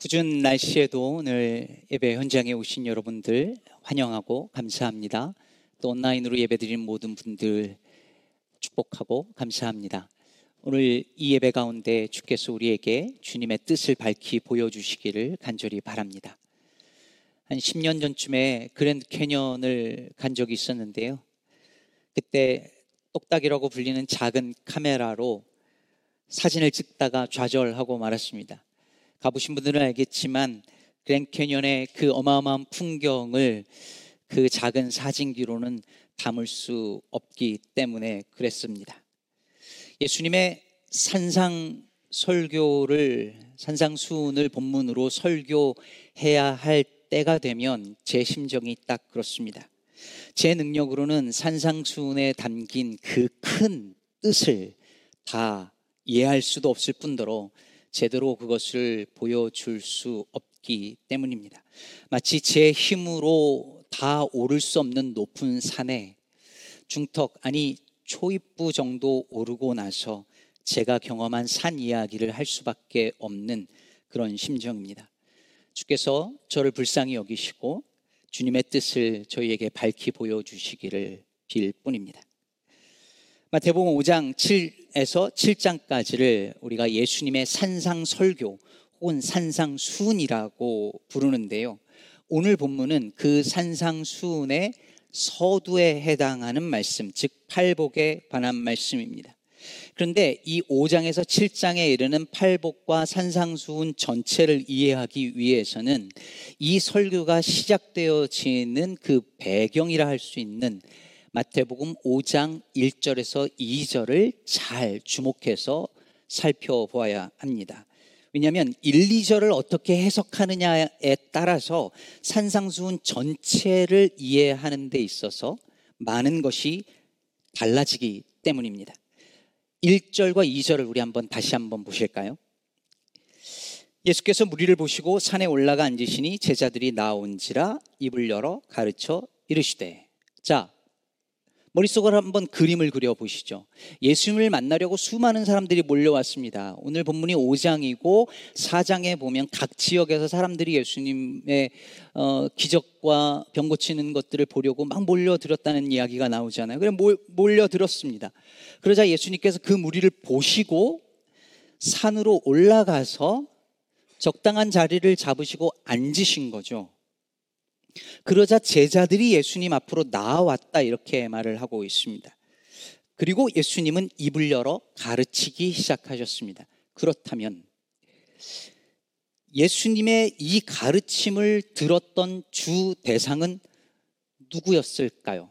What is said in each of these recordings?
궂은 날씨에도 오늘 예배 현장에 오신 여러분들 환영하고 감사합니다. 또 온라인으로 예배드리는 모든 분들 축복하고 감사합니다. 오늘 이 예배 가운데 주께서 우리에게 주님의 뜻을 밝히 보여주시기를 간절히 바랍니다. 한 10년 전쯤에 그랜드 캐년을 간 적이 있었는데요. 그때 똑딱이라고 불리는 작은 카메라로 사진을 찍다가 좌절하고 말았습니다. 가보신 분들은 알겠지만 그랜 캐년의 그 어마어마한 풍경을 그 작은 사진기로는 담을 수 없기 때문에 그랬습니다. 예수님의 산상 설교를 산상수훈을 본문으로 설교해야 할 때가 되면 제 심정이 딱 그렇습니다. 제 능력으로는 산상수훈에 담긴 그 큰 뜻을 다 이해할 수도 없을 뿐더러 제대로 그것을 보여줄 수 없기 때문입니다. 마치 제 힘으로 다 오를 수 없는 높은 산에 중턱, 아니 초입부 정도 오르고 나서 제가 경험한 산 이야기를 할 수밖에 없는 그런 심정입니다. 주께서 저를 불쌍히 여기시고 주님의 뜻을 저희에게 밝히 보여주시기를 빌 뿐입니다. 마태복음 5장 7 에서 7장까지를 우리가 예수님의 산상 설교 혹은 산상 수훈이라고 부르는데요. 오늘 본문은 그 산상 수훈의 서두에 해당하는 말씀, 즉 팔복에 관한 말씀입니다. 그런데 이 5장에서 7장에 이르는 팔복과 산상수훈 전체를 이해하기 위해서는 이 설교가 시작되어지는 그 배경이라 할 수 있는 마태복음 5장 1절에서 2절을 잘 주목해서 살펴보아야 합니다. 왜냐하면 1, 2절을 어떻게 해석하느냐에 따라서 산상수훈 전체를 이해하는 데 있어서 많은 것이 달라지기 때문입니다. 1절과 2절을 우리 한번 다시 한번 보실까요? 예수께서 무리를 보시고 산에 올라가 앉으시니 제자들이 나온지라 입을 열어 가르쳐 이르시되 자 머릿속으로 한번 그림을 그려 보시죠. 예수님을 만나려고 수많은 사람들이 몰려왔습니다. 오늘 본문이 5장이고 4장에 보면 각 지역에서 사람들이 예수님의 어, 기적과 병 고치는 것들을 보려고 막 몰려들었다는 이야기가 나오잖아요. 그래 몰려들었습니다. 그러자 예수님께서 그 무리를 보시고 산으로 올라가서 적당한 자리를 잡으시고 앉으신 거죠. 그러자 제자들이 예수님 앞으로 나왔다 이렇게 말을 하고 있습니다. 그리고 예수님은 입을 열어 가르치기 시작하셨습니다. 그렇다면 예수님의 이 가르침을 들었던 주 대상은 누구였을까요?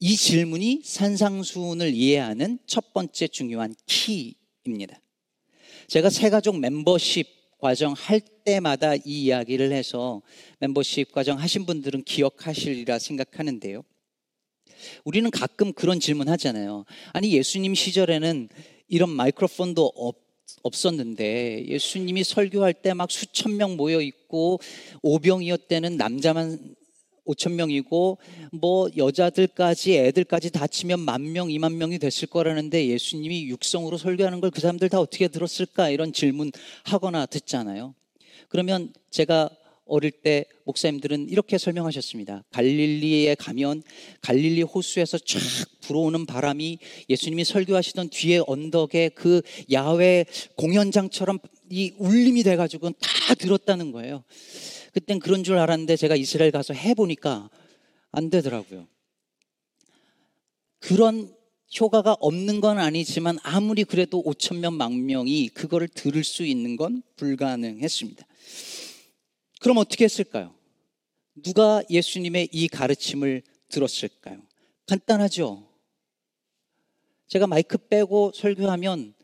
이 질문이 산상수훈을 이해하는 첫 번째 중요한 키입니다. 제가 세가족 멤버십 과정 할 때마다 이 이야기를 해서 멤버십 과정 하신 분들은 기억하시리라 생각하는데요. 우리는 가끔 그런 질문 하잖아요. 아니, 예수님 시절에는 이런 마이크로폰도 없, 없었는데 예수님이 설교할 때 막 수천 명 모여 있고 오병이었때는 남자만 5천 명이고 뭐 여자들까지 애들까지 다 치면 만 명, 이만 명이 됐을 거라는데 예수님이 육성으로 설교하는 걸 그 사람들 다 어떻게 들었을까 이런 질문 하거나 듣잖아요. 그러면 제가 어릴 때 목사님들은 이렇게 설명하셨습니다. 갈릴리에 가면 갈릴리 호수에서 쫙 불어오는 바람이 예수님이 설교하시던 뒤에 언덕에 그 야외 공연장처럼 이 울림이 돼가지고 다 들었다는 거예요. 그땐 그런 줄 알았는데 제가 이스라엘 가서 해보니까 안 되더라고요. 그런 효과가 없는 건 아니지만 아무리 그래도 5천 명, 만 명이 그거를 들을 수 있는 건 불가능했습니다. 그럼 어떻게 했을까요? 누가 예수님의 이 가르침을 들었을까요? 간단하죠. 제가 마이크 빼고 설교하면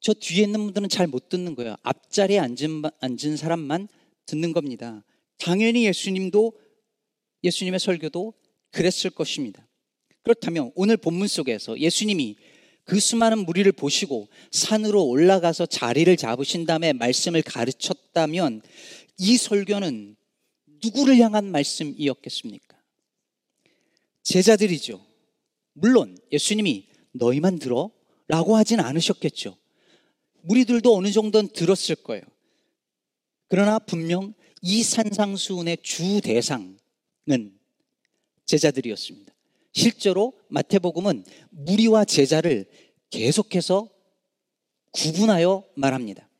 저 뒤에 있는 분들은 잘 못 듣는 거예요. 앞자리에 앉은, 앉은 사람만 듣는 겁니다. 당연히 예수님도 예수님의 설교도 그랬을 것입니다. 그렇다면 오늘 본문 속에서 예수님이 그 수많은 무리를 보시고 산으로 올라가서 자리를 잡으신 다음에 말씀을 가르쳤다면 이 설교는 누구를 향한 말씀이었겠습니까? 제자들이죠. 물론 예수님이 너희만 들어? 라고 하진 않으셨겠죠. 무리들도 어느 정도는 들었을 거예요. 그러나 분명 이 산상수훈의 주 대상은 제자들이었습니다. 실제로 마태복음은 무리와 제자를 계속해서 구분하여 말합니다.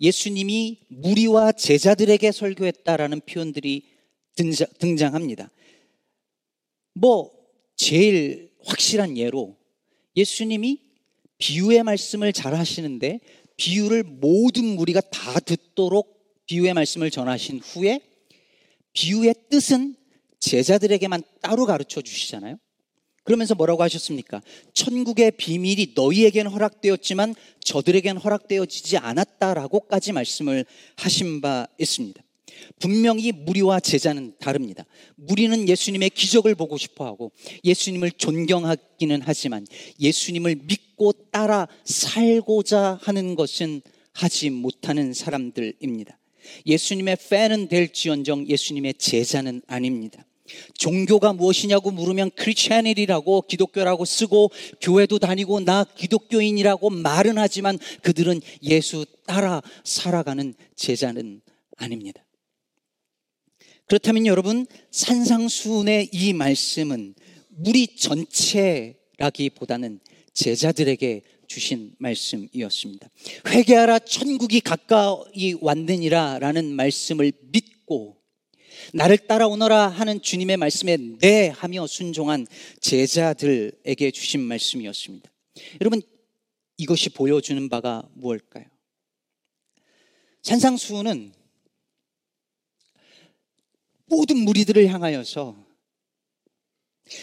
예수님이 무리와 제자들에게 설교했다라는 표현들이 등장, 합니다 뭐, 제일 확실한 예로 예수님이 비유의 말씀을 잘 하시는데 비유를 모든 무리가 다 듣도록 비유의 말씀을 전하신 후에 비유의 뜻은 제자들에게만 따로 가르쳐 주시잖아요. 그러면서 뭐라고 하셨습니까? 천국의 비밀이 너희에겐 허락되었지만 저들에겐 허락되어지지 않았다라고까지 말씀을 하신 바 있습니다. 분명히 무리와 제자는 다릅니다. 무리는 예수님의 기적을 보고 싶어 하고 예수님을 존경하기는 하지만 예수님을 믿고 따라 살고자 하는 것은 하지 못하는 사람들입니다. 예수님의 팬은 될지언정 예수님의 제자는 아닙니다. 종교가 무엇이냐고 물으면 크리스천이라고 기독교라고 쓰고 교회도 다니고 나 기독교인이라고 말은 하지만 그들은 예수 따라 살아가는 제자는 아닙니다. 그렇다면 여러분 산상수훈의 이 말씀은 무리 전체라기보다는 제자들에게 주신 말씀이었습니다. 회개하라 천국이 가까이 왔느니라라는 말씀을 믿고 나를 따라오너라 하는 주님의 말씀에 네 하며 순종한 제자들에게 주신 말씀이었습니다. 여러분 이것이 보여주는 바가 무엇일까요? 산상수훈은 모든 무리들을 향하여서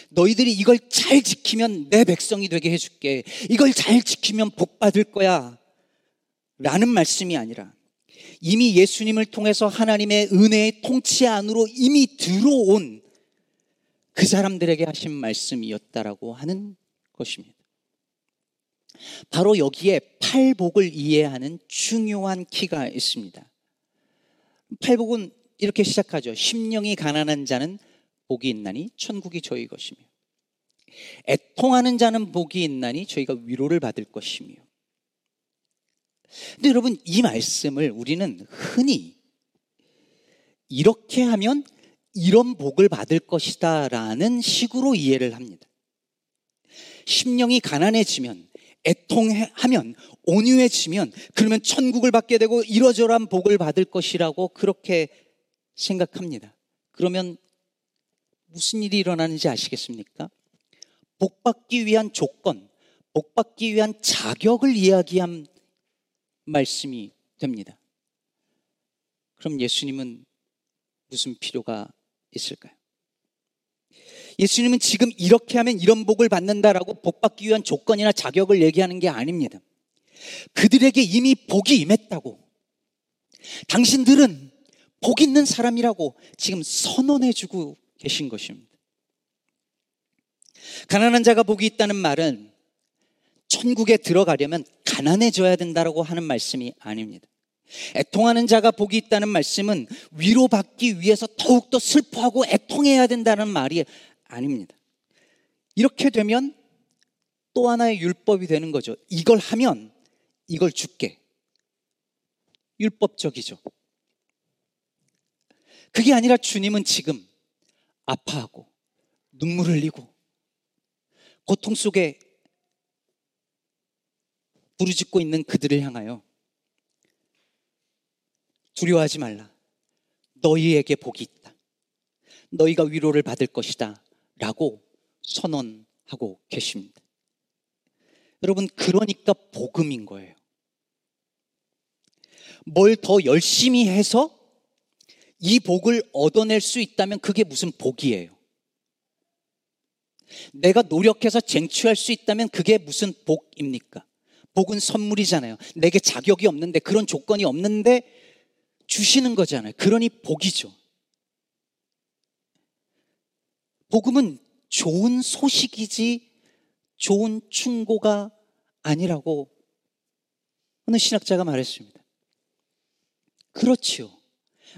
너희들이 이걸 잘 지키면 내 백성이 되게 해줄게. 이걸 잘 지키면 복 받을 거야. 라는 말씀이 아니라 이미 예수님을 통해서 하나님의 은혜의 통치 안으로 이미 들어온 그 사람들에게 하신 말씀이었다라고 하는 것입니다. 바로 여기에 팔복을 이해하는 중요한 키가 있습니다. 팔복은 이렇게 시작하죠. 심령이 가난한 자는 복이 있나니 천국이 저희 것이며 애통하는 자는 복이 있나니 저희가 위로를 받을 것이며 근데 여러분 이 말씀을 우리는 흔히 이렇게 하면 이런 복을 받을 것이다 라는 식으로 이해를 합니다. 심령이 가난해지면 애통하면 온유해지면 그러면 천국을 받게 되고 이러저러한 복을 받을 것이라고 그렇게 생각합니다. 그러면 무슨 일이 일어나는지 아시겠습니까? 복 받기 위한 조건, 복 받기 위한 자격을 이야기한 말씀이 됩니다. 그럼 예수님은 무슨 필요가 있을까요? 예수님은 지금 이렇게 하면 이런 복을 받는다라고 복 받기 위한 조건이나 자격을 얘기하는 게 아닙니다. 그들에게 이미 복이 임했다고. 당신들은 복 있는 사람이라고 지금 선언해주고 계신 것입니다. 가난한 자가 복이 있다는 말은 천국에 들어가려면 가난해져야 된다고 하는 말씀이 아닙니다. 애통하는 자가 복이 있다는 말씀은 위로받기 위해서 더욱더 슬퍼하고 애통해야 된다는 말이 아닙니다. 이렇게 되면 또 하나의 율법이 되는 거죠. 이걸 하면 이걸 줄게. 율법적이죠. 그게 아니라 주님은 지금 아파하고 눈물 흘리고 고통 속에 부르짖고 있는 그들을 향하여 두려워하지 말라. 너희에게 복이 있다. 너희가 위로를 받을 것이다. 라고 선언하고 계십니다. 여러분, 그러니까 복음인 거예요. 뭘 더 열심히 해서 이 복을 얻어낼 수 있다면 그게 무슨 복이에요? 내가 노력해서 쟁취할 수 있다면 그게 무슨 복입니까? 복은 선물이잖아요. 내게 자격이 없는데 그런 조건이 없는데 주시는 거잖아요. 그러니 복이죠. 복음은 좋은 소식이지 좋은 충고가 아니라고 어느 신학자가 말했습니다. 그렇지요.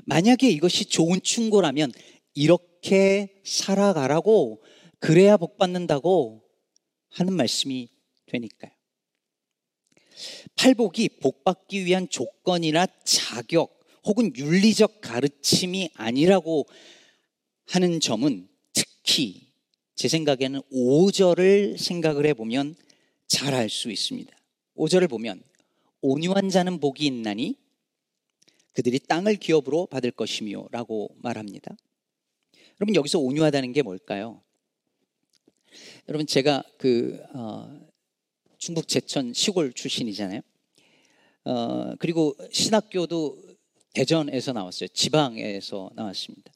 만약에 이것이 좋은 충고라면 이렇게 살아가라고 그래야 복 받는다고 하는 말씀이 되니까요. 팔복이 복 받기 위한 조건이나 자격 혹은 윤리적 가르침이 아니라고 하는 점은 특히 제 생각에는 5절을 생각을 해보면 잘 알 수 있습니다. 5절을 보면 온유한 자는 복이 있나니 그들이 땅을 기업으로 받을 것이며 라고 말합니다. 여러분 여기서 온유하다는 게 뭘까요? 여러분 제가 그 어, 중국 제천 시골 출신이잖아요. 어, 그리고 신학교도 대전에서 나왔어요. 지방에서 나왔습니다.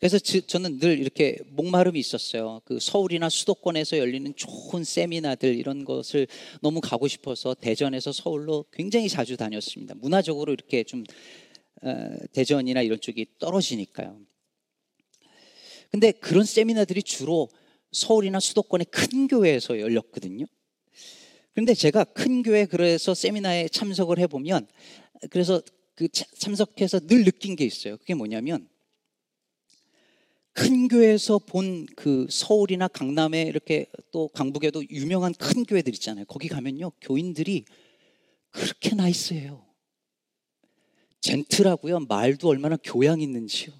그래서 저는 늘 이렇게 목마름이 있었어요. 그 서울이나 수도권에서 열리는 좋은 세미나들 이런 것을 너무 가고 싶어서 대전에서 서울로 굉장히 자주 다녔습니다. 문화적으로 이렇게 좀 어, 대전이나 이런 쪽이 떨어지니까요. 근데 그런 세미나들이 주로 서울이나 수도권의 큰 교회에서 열렸거든요. 그런데 제가 큰 교회 그래서 세미나에 참석을 해보면 그래서 그 참석해서 늘 느낀 게 있어요. 그게 뭐냐면 큰 교회에서 본 그 서울이나 강남에 이렇게 또 강북에도 유명한 큰 교회들 있잖아요. 거기 가면요. 교인들이 그렇게 나이스해요. 젠틀하고요. 말도 얼마나 교양 있는지요.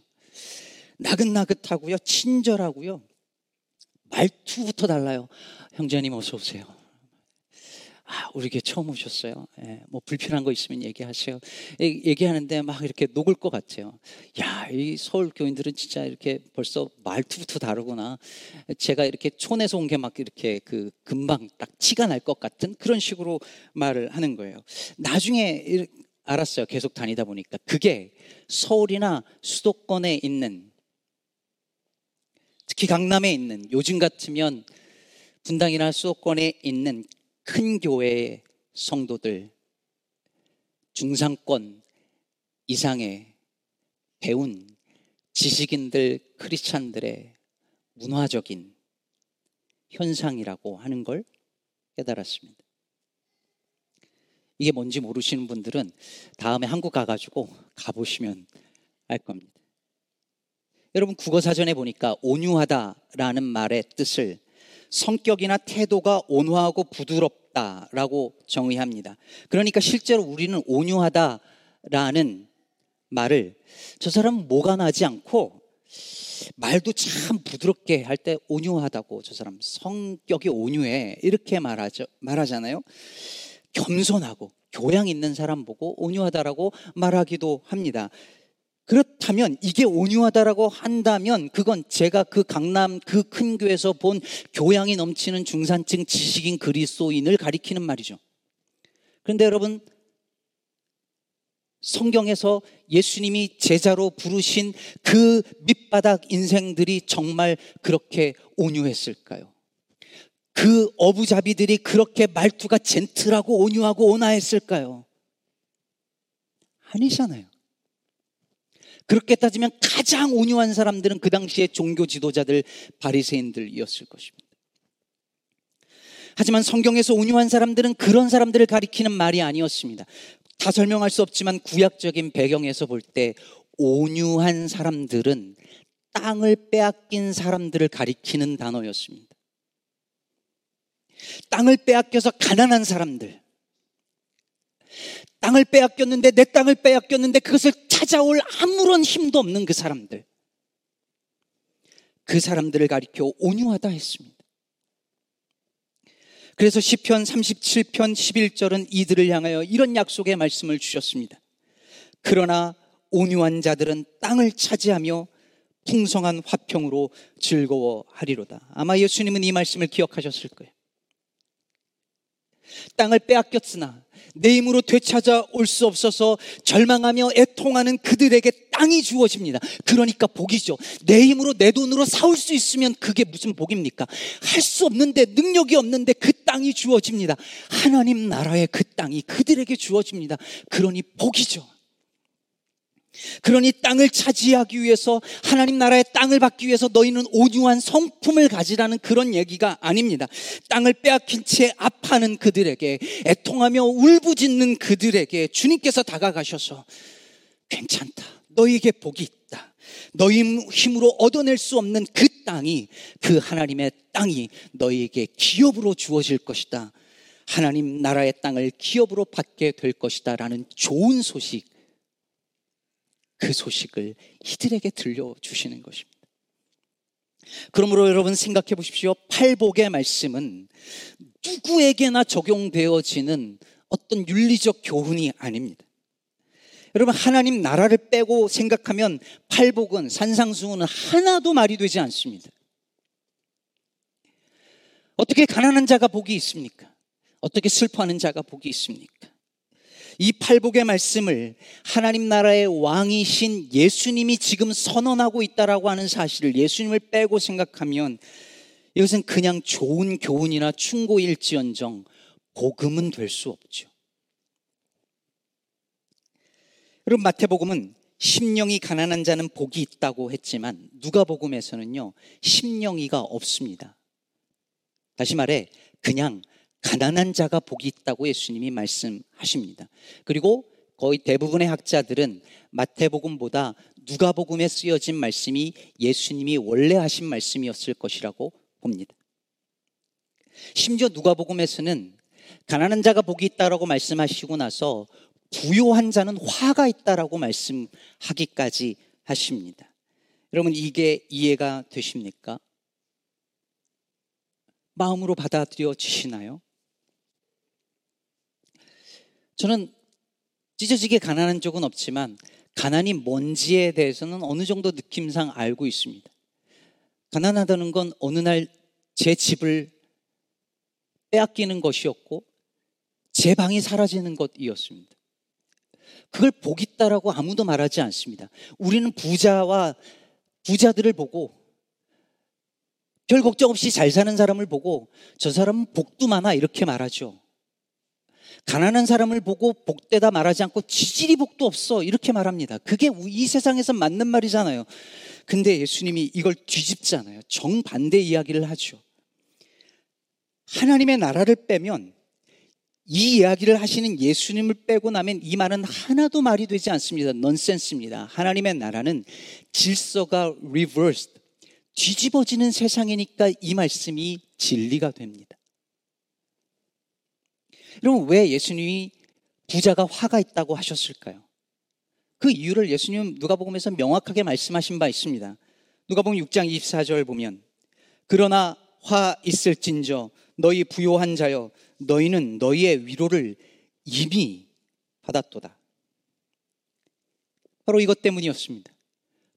나긋나긋하고요. 친절하고요. 말투부터 달라요. 형제님 어서 오세요. 아, 우리 게 처음 오셨어요. 예, 뭐 불편한 거 있으면 얘기하세요. 얘기하는데 막 이렇게 녹을 것 같아요. 야, 이 서울 교인들은 진짜 이렇게 벌써 말투부터 다르구나. 제가 이렇게 촌에서 온 게 막 이렇게 그 금방 딱 티가 날 것 같은 그런 식으로 말을 하는 거예요. 나중에 알았어요. 계속 다니다 보니까 그게 서울이나 수도권에 있는 특히 강남에 있는 요즘 같으면 분당이나 수도권에 있는 큰 교회의 성도들 중상권 이상의 배운 지식인들 크리스찬들의 문화적인 현상이라고 하는 걸 깨달았습니다. 이게 뭔지 모르시는 분들은 다음에 한국 가가지고 가보시면 알 겁니다. 여러분 국어 사전에 보니까 온유하다라는 말의 뜻을 성격이나 태도가 온화하고 부드럽다라고 정의합니다. 그러니까 실제로 우리는 온유하다라는 말을 저 사람은 뭐가 나지 않고 말도 참 부드럽게 할 때 온유하다고 저 사람 성격이 온유해 이렇게 말하죠 말하잖아요. 겸손하고 교양 있는 사람 보고 온유하다라고 말하기도 합니다. 그렇다면 이게 온유하다라고 한다면 그건 제가 그 강남 그 큰 교회에서 본 교양이 넘치는 중산층 지식인 그리스도인을 가리키는 말이죠. 그런데 여러분 성경에서 예수님이 제자로 부르신 그 밑바닥 인생들이 정말 그렇게 온유했을까요? 그 어부자비들이 그렇게 말투가 젠틀하고 온유하고 온화했을까요? 아니잖아요. 그렇게 따지면 가장 온유한 사람들은 그 당시의 종교 지도자들 바리새인들이었을 것입니다. 하지만 성경에서 온유한 사람들은 그런 사람들을 가리키는 말이 아니었습니다. 다 설명할 수 없지만 구약적인 배경에서 볼 때 온유한 사람들은 땅을 빼앗긴 사람들을 가리키는 단어였습니다. 땅을 빼앗겨서 가난한 사람들. 땅을 빼앗겼는데 내 땅을 빼앗겼는데 그것을 찾아올 아무런 힘도 없는 그 사람들. 그 사람들을 가리켜 온유하다 했습니다. 그래서 시편 37편 11절은 이들을 향하여 이런 약속의 말씀을 주셨습니다. 그러나 온유한 자들은 땅을 차지하며 풍성한 화평으로 즐거워하리로다. 아마 예수님은 이 말씀을 기억하셨을 거예요. 땅을 빼앗겼으나 내 힘으로 되찾아 올 수 없어서 절망하며 애통하는 그들에게 땅이 주어집니다. 그러니까 복이죠. 내 힘으로 내 돈으로 사올 수 있으면 그게 무슨 복입니까? 할 수 없는데 능력이 없는데 그 땅이 주어집니다. 하나님 나라의 그 땅이 그들에게 주어집니다. 그러니 복이죠. 그러니 땅을 차지하기 위해서 하나님 나라의 땅을 받기 위해서 너희는 온유한 성품을 가지라는 그런 얘기가 아닙니다. 땅을 빼앗긴 채 아파하는 그들에게 애통하며 울부짖는 그들에게 주님께서 다가가셔서 괜찮다. 너희에게 복이 있다. 너희 힘으로 얻어낼 수 없는 그 땅이 그 하나님의 땅이 너희에게 기업으로 주어질 것이다. 하나님 나라의 땅을 기업으로 받게 될 것이다. 라는 좋은 소식 그 소식을 이들에게 들려주시는 것입니다. 그러므로 여러분 생각해 보십시오. 팔복의 말씀은 누구에게나 적용되어지는 어떤 윤리적 교훈이 아닙니다. 여러분 하나님 나라를 빼고 생각하면 팔복은 산상수훈은 하나도 말이 되지 않습니다. 어떻게 가난한 자가 복이 있습니까? 어떻게 슬퍼하는 자가 복이 있습니까? 이 팔복의 말씀을 하나님 나라의 왕이신 예수님이 지금 선언하고 있다라고 하는 사실을 예수님을 빼고 생각하면 이것은 그냥 좋은 교훈이나 충고일지언정 복음은 될 수 없죠. 여러분 마태복음은 심령이 가난한 자는 복이 있다고 했지만 누가복음에서는요 심령이가 없습니다. 다시 말해 그냥 가난한 자가 복이 있다고 예수님이 말씀하십니다. 그리고 거의 대부분의 학자들은 마태복음보다 누가복음에 쓰여진 말씀이 예수님이 원래 하신 말씀이었을 것이라고 봅니다. 심지어 누가복음에서는 가난한 자가 복이 있다라고 말씀하시고 나서 부요한 자는 화가 있다라고 말씀하기까지 하십니다. 여러분 이게 이해가 되십니까? 마음으로 받아들여지시나요? 저는 찢어지게 가난한 적은 없지만 가난이 뭔지에 대해서는 어느 정도 느낌상 알고 있습니다. 가난하다는 건 어느 날 제 집을 빼앗기는 것이었고 제 방이 사라지는 것이었습니다. 그걸 복 있다라고 아무도 말하지 않습니다. 우리는 부자와 부자들을 보고 별 걱정 없이 잘 사는 사람을 보고 저 사람은 복도 많아 이렇게 말하죠. 가난한 사람을 보고 복되다 말하지 않고 지질이 복도 없어 이렇게 말합니다. 그게 이 세상에서 맞는 말이잖아요. 근데 예수님이 이걸 뒤집잖아요. 정반대 이야기를 하죠. 하나님의 나라를 빼면 이 이야기를 하시는 예수님을 빼고 나면 이 말은 하나도 말이 되지 않습니다. 넌센스입니다. 하나님의 나라는 질서가 reversed, 뒤집어지는 세상이니까 이 말씀이 진리가 됩니다. 여러분, 왜 예수님이 부자가 화가 있다고 하셨을까요? 그 이유를 예수님 누가복음에서 명확하게 말씀하신 바 있습니다. 누가복음 6장 24절 보면 그러나 화 있을진저 너희 부요한 자여 너희는 너희의 위로를 이미 받았도다. 바로 이것 때문이었습니다.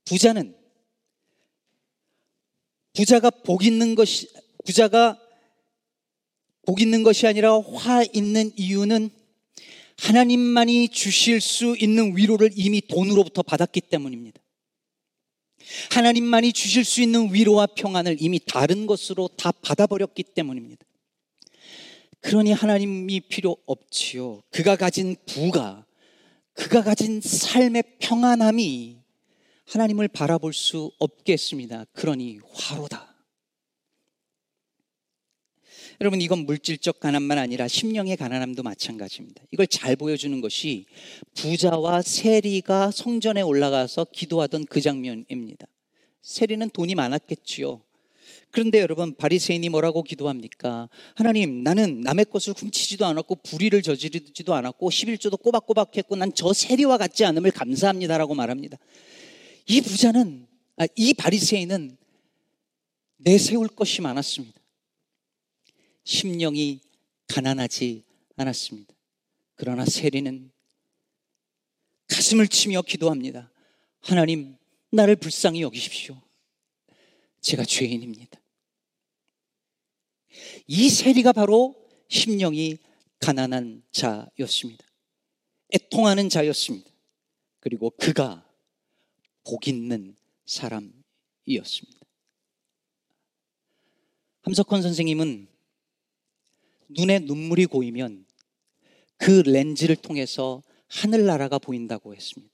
부자는 부자가 복 있는 것이 부자가 복 있는 것이 아니라 화 있는 이유는 하나님만이 주실 수 있는 위로를 이미 돈으로부터 받았기 때문입니다. 하나님만이 주실 수 있는 위로와 평안을 이미 다른 것으로 다 받아버렸기 때문입니다. 그러니 하나님이 필요 없지요. 그가 가진 부가, 그가 가진 삶의 평안함이 하나님을 바라볼 수 없겠습니다. 그러니 화로다. 여러분 이건 물질적 가난만 아니라 심령의 가난함도 마찬가지입니다. 이걸 잘 보여주는 것이 부자와 세리가 성전에 올라가서 기도하던 그 장면입니다. 세리는 돈이 많았겠지요. 그런데 여러분 바리새인이 뭐라고 기도합니까? 하나님 나는 남의 것을 훔치지도 않았고 불의를 저지르지도 않았고 11조도 꼬박꼬박 했고 난 저 세리와 같지 않음을 감사합니다라고 말합니다. 이 부자는 아, 이 바리새인은 내세울 것이 많았습니다. 심령이 가난하지 않았습니다. 그러나 세리는 가슴을 치며 기도합니다. 하나님, 나를 불쌍히 여기십시오. 제가 죄인입니다. 이 세리가 바로 심령이 가난한 자였습니다. 애통하는 자였습니다. 그리고 그가 복 있는 사람이었습니다. 함석헌 선생님은 눈에 눈물이 고이면 그 렌즈를 통해서 하늘나라가 보인다고 했습니다.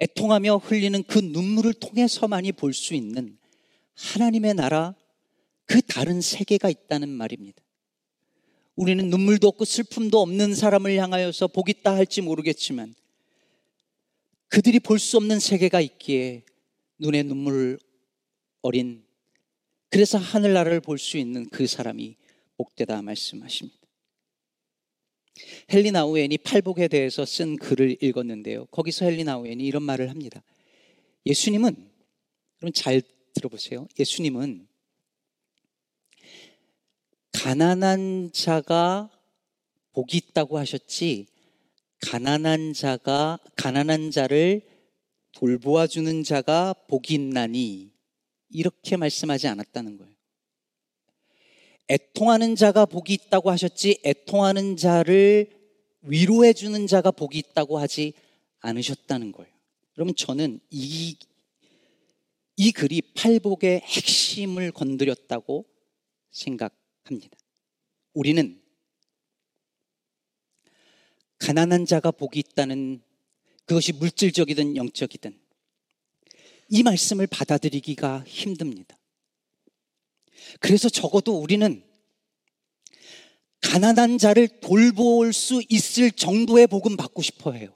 애통하며 흘리는 그 눈물을 통해서만이 볼 수 있는 하나님의 나라, 그 다른 세계가 있다는 말입니다. 우리는 눈물도 없고 슬픔도 없는 사람을 향하여서 복있다 할지 모르겠지만 그들이 볼 수 없는 세계가 있기에 눈에 눈물 어린 그래서 하늘나라를 볼 수 있는 그 사람이 복되다 말씀하십니다. 헬리나 우엔이 팔복에 대해서 쓴 글을 읽었는데요. 거기서 헬리나 우엔이 이런 말을 합니다. 예수님은 그럼 잘 들어보세요. 예수님은 가난한 자가 복이 있다고 하셨지 가난한 자가 가난한 자를 돌보아 주는 자가 복이 있나니 이렇게 말씀하지 않았다는 거예요. 애통하는 자가 복이 있다고 하셨지 애통하는 자를 위로해 주는 자가 복이 있다고 하지 않으셨다는 거예요. 그러면 저는 이, 이 글이 팔복의 핵심을 건드렸다고 생각합니다. 우리는 가난한 자가 복이 있다는 그것이 물질적이든 영적이든 이 말씀을 받아들이기가 힘듭니다. 그래서 적어도 우리는 가난한 자를 돌볼 수 있을 정도의 복음 받고 싶어 해요.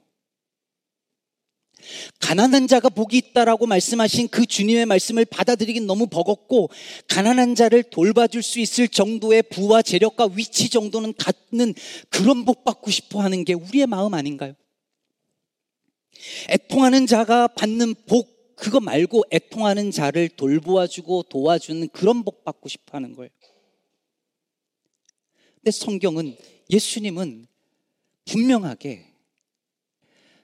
가난한 자가 복이 있다라고 말씀하신 그 주님의 말씀을 받아들이긴 너무 버겁고 가난한 자를 돌봐줄 수 있을 정도의 부와 재력과 위치 정도는 갖는 그런 복 받고 싶어 하는 게 우리의 마음 아닌가요? 애통하는 자가 받는 복 그거 말고 애통하는 자를 돌보아주고 도와주는 그런 복 받고 싶어 하는 거예요. 근데 성경은 예수님은 분명하게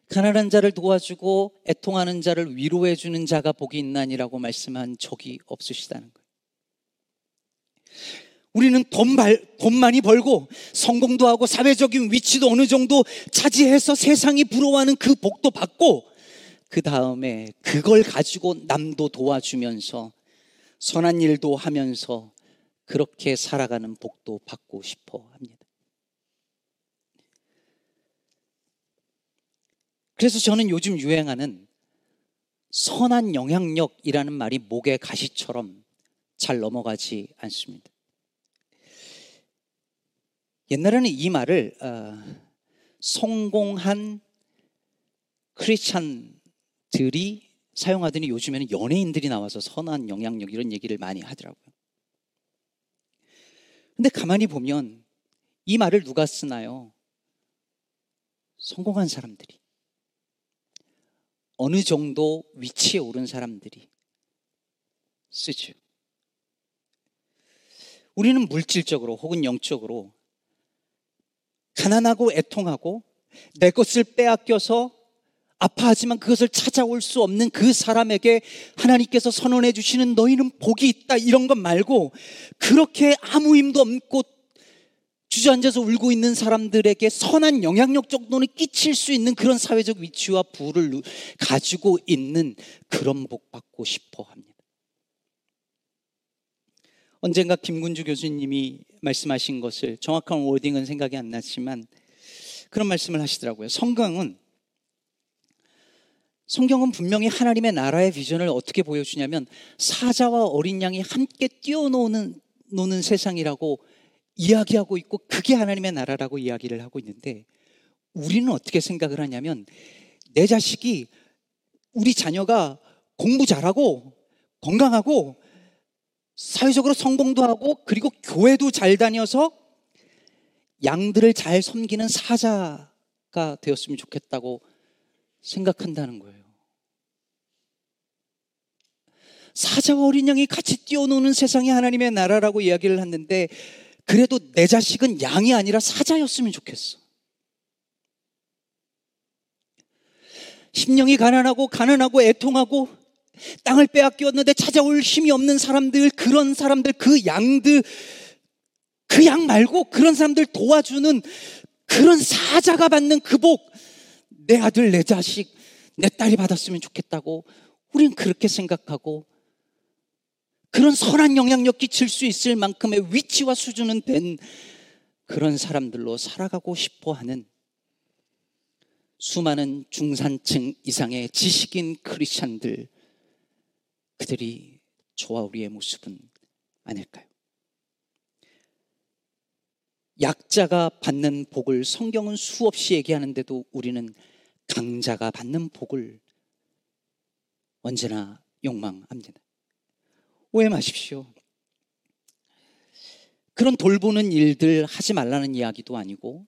가난한 자를 도와주고 애통하는 자를 위로해 주는 자가 복이 있나니라고 말씀한 적이 없으시다는 거예요. 우리는 돈, 발, 돈 많이 벌고 성공도 하고 사회적인 위치도 어느 정도 차지해서 세상이 부러워하는 그 복도 받고 그 다음에 그걸 가지고 남도 도와주면서 선한 일도 하면서 그렇게 살아가는 복도 받고 싶어 합니다. 그래서 저는 요즘 유행하는 선한 영향력이라는 말이 목에 가시처럼 잘 넘어가지 않습니다. 옛날에는 이 말을 어, 성공한 크리스찬 들이 사용하더니 요즘에는 연예인들이 나와서 선한 영향력 이런 얘기를 많이 하더라고요. 근데 가만히 보면 이 말을 누가 쓰나요? 성공한 사람들이. 어느 정도 위치에 오른 사람들이 쓰죠. 우리는 물질적으로 혹은 영적으로 가난하고 애통하고 내 것을 빼앗겨서 아파하지만 그것을 찾아올 수 없는 그 사람에게 하나님께서 선언해 주시는 너희는 복이 있다 이런 것 말고 그렇게 아무 힘도 없고 주저앉아서 울고 있는 사람들에게 선한 영향력 정도는 끼칠 수 있는 그런 사회적 위치와 부를 가지고 있는 그런 복 받고 싶어 합니다. 언젠가 김군주 교수님이 말씀하신 것을 정확한 워딩은 생각이 안 났지만 그런 말씀을 하시더라고요. 성경은 성경은 분명히 하나님의 나라의 비전을 어떻게 보여주냐면 사자와 어린 양이 함께 뛰어노는 노는 세상이라고 이야기하고 있고 그게 하나님의 나라라고 이야기를 하고 있는데 우리는 어떻게 생각을 하냐면 내 자식이 우리 자녀가 공부 잘하고 건강하고 사회적으로 성공도 하고 그리고 교회도 잘 다녀서 양들을 잘 섬기는 사자가 되었으면 좋겠다고 생각한다는 거예요. 사자와 어린 양이 같이 뛰어노는 세상이 하나님의 나라라고 이야기를 했는데 그래도 내 자식은 양이 아니라 사자였으면 좋겠어. 심령이 가난하고 가난하고 애통하고 땅을 빼앗겼는데 찾아올 힘이 없는 사람들, 그런 사람들, 그 양들, 그 양 말고 그런 사람들 도와주는 그런 사자가 받는 그 복, 내 아들, 내 자식, 내 딸이 받았으면 좋겠다고 우리는 그렇게 생각하고 그런 선한 영향력 끼칠 수 있을 만큼의 위치와 수준은 된 그런 사람들로 살아가고 싶어 하는 수많은 중산층 이상의 지식인 크리스찬들 그들이 저와 우리의 모습은 아닐까요? 약자가 받는 복을 성경은 수없이 얘기하는데도 우리는 강자가 받는 복을 언제나 욕망합니다. 오해 마십시오. 그런 돌보는 일들 하지 말라는 이야기도 아니고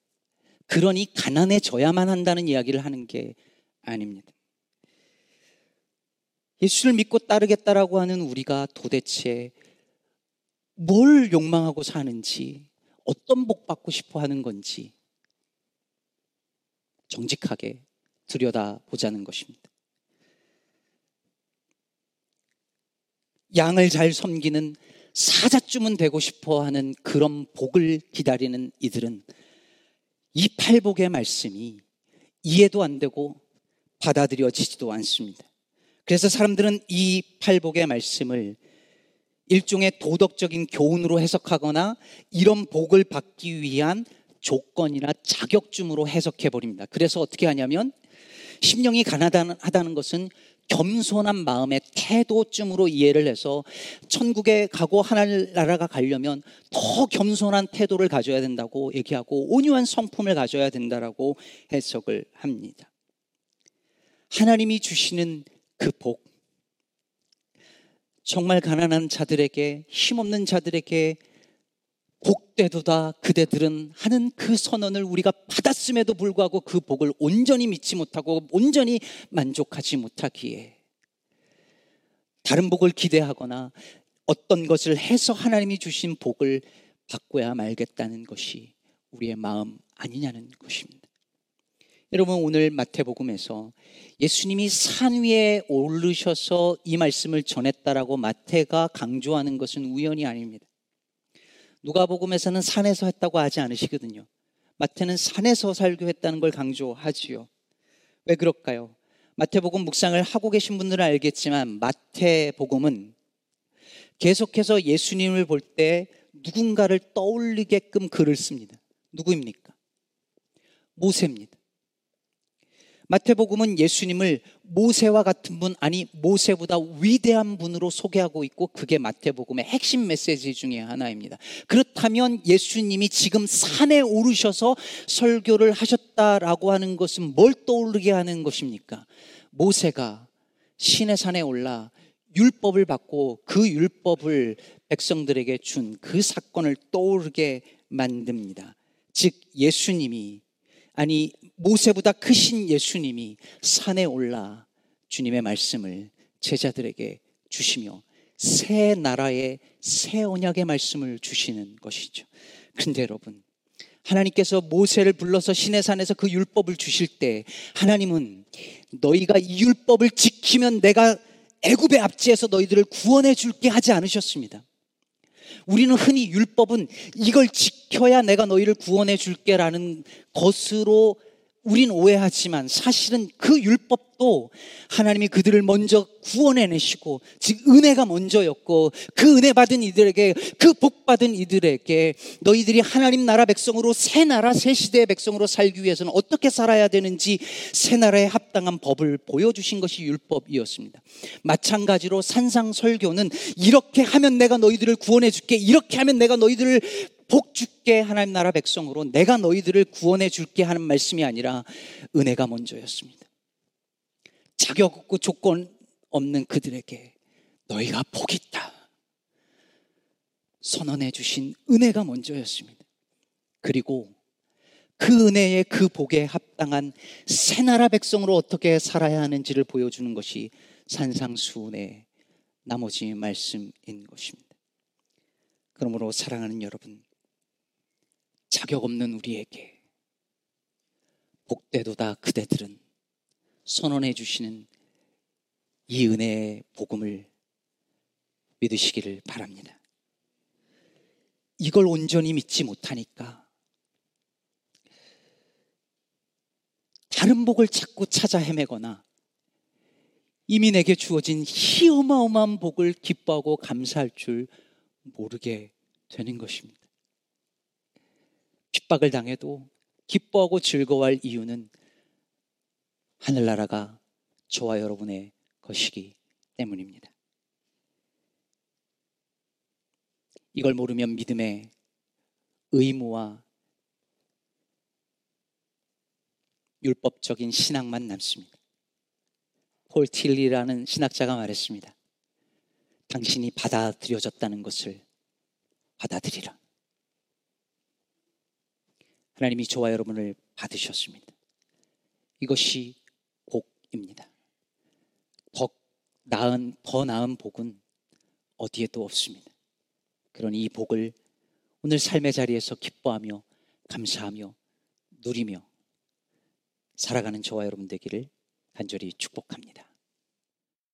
그러니 가난해져야만 한다는 이야기를 하는 게 아닙니다. 예수를 믿고 따르겠다라고 하는 우리가 도대체 뭘 욕망하고 사는지, 어떤 복 받고 싶어 하는 건지 정직하게 들여다 보자는 것입니다. 양을 잘 섬기는 사자쯤은 되고 싶어 하는 그런 복을 기다리는 이들은 이 팔복의 말씀이 이해도 안 되고 받아들여지지도 않습니다. 그래서 사람들은 이 팔복의 말씀을 일종의 도덕적인 교훈으로 해석하거나 이런 복을 받기 위한 조건이나 자격쯤으로 해석해 버립니다. 그래서 어떻게 하냐면 심령이 가난하다는 것은 겸손한 마음의 태도쯤으로 이해를 해서 천국에 가고 하나님 나라가 가려면 더 겸손한 태도를 가져야 된다고 얘기하고 온유한 성품을 가져야 된다라고 해석을 합니다. 하나님이 주시는 그 복, 정말 가난한 자들에게 힘없는 자들에게 복되도다 그대들은 하는 그 선언을 우리가 받았음에도 불구하고 그 복을 온전히 믿지 못하고 온전히 만족하지 못하기에 다른 복을 기대하거나 어떤 것을 해서 하나님이 주신 복을 받고야 말겠다는 것이 우리의 마음 아니냐는 것입니다. 여러분 오늘 마태복음에서 예수님이 산 위에 오르셔서 이 말씀을 전했다라고 마태가 강조하는 것은 우연이 아닙니다. 누가복음에서는 산에서 했다고 하지 않으시거든요. 마태는 산에서 설교했다는 걸 강조하지요. 왜 그럴까요? 마태복음 묵상을 하고 계신 분들은 알겠지만 마태복음은 계속해서 예수님을 볼 때 누군가를 떠올리게끔 글을 씁니다. 누구입니까? 모세입니다. 마태복음은 예수님을 모세와 같은 분, 아니, 모세보다 위대한 분으로 소개하고 있고, 그게 마태복음의 핵심 메시지 중에 하나입니다. 그렇다면 예수님이 지금 산에 오르셔서 설교를 하셨다라고 하는 것은 뭘 떠오르게 하는 것입니까? 모세가 신의 산에 올라 율법을 받고 그 율법을 백성들에게 준 그 사건을 떠오르게 만듭니다. 즉, 예수님이 아니 모세보다 크신 예수님이 산에 올라 주님의 말씀을 제자들에게 주시며 새 나라의 새 언약의 말씀을 주시는 것이죠. 근데 여러분, 하나님께서 모세를 불러서 신의 산에서 그 율법을 주실 때 하나님은 너희가 이 율법을 지키면 내가 애굽의 압지에서 너희들을 구원해 줄게 하지 않으셨습니다. 우리는 흔히 율법은 이걸 지켜야 내가 너희를 구원해 줄게라는 것으로 우린 오해하지만 사실은 그 율법도 하나님이 그들을 먼저 구원해내시고 즉 은혜가 먼저였고 그 은혜 받은 이들에게 그 복 받은 이들에게 너희들이 하나님 나라 백성으로 새 나라 새 시대의 백성으로 살기 위해서는 어떻게 살아야 되는지 새 나라에 합당한 법을 보여주신 것이 율법이었습니다. 마찬가지로 산상 설교는 이렇게 하면 내가 너희들을 구원해 줄게 이렇게 하면 내가 너희들을 복 줄게 하나님 나라 백성으로 내가 너희들을 구원해 줄게 하는 말씀이 아니라 은혜가 먼저였습니다. 자격 없고 조건 없는 그들에게 너희가 복 있다. 선언해 주신 은혜가 먼저였습니다. 그리고 그 은혜의 그 복에 합당한 새 나라 백성으로 어떻게 살아야 하는지를 보여주는 것이 산상수훈의 나머지 말씀인 것입니다. 그러므로 사랑하는 여러분, 자격 없는 우리에게 복되도다 그대들은 선언해 주시는 이 은혜의 복음을 믿으시기를 바랍니다. 이걸 온전히 믿지 못하니까 다른 복을 자꾸 찾아 헤매거나 이미 내게 주어진 희 어마어마한 복을 기뻐하고 감사할 줄 모르게 되는 것입니다. 핍박을 당해도 기뻐하고 즐거워할 이유는 하늘나라가 저와 여러분의 것이기 때문입니다. 이걸 모르면 믿음의 의무와 율법적인 신앙만 남습니다. 폴 틸리라는 신학자가 말했습니다. 당신이 받아들여졌다는 것을 받아들이라. 하나님이 저와 여러분을 받으셨습니다. 이것이 복입니다. 더 나은, 더 나은 복은 어디에도 없습니다. 그런 이 복을 오늘 삶의 자리에서 기뻐하며 감사하며 누리며 살아가는 저와 여러분 되기를 간절히 축복합니다.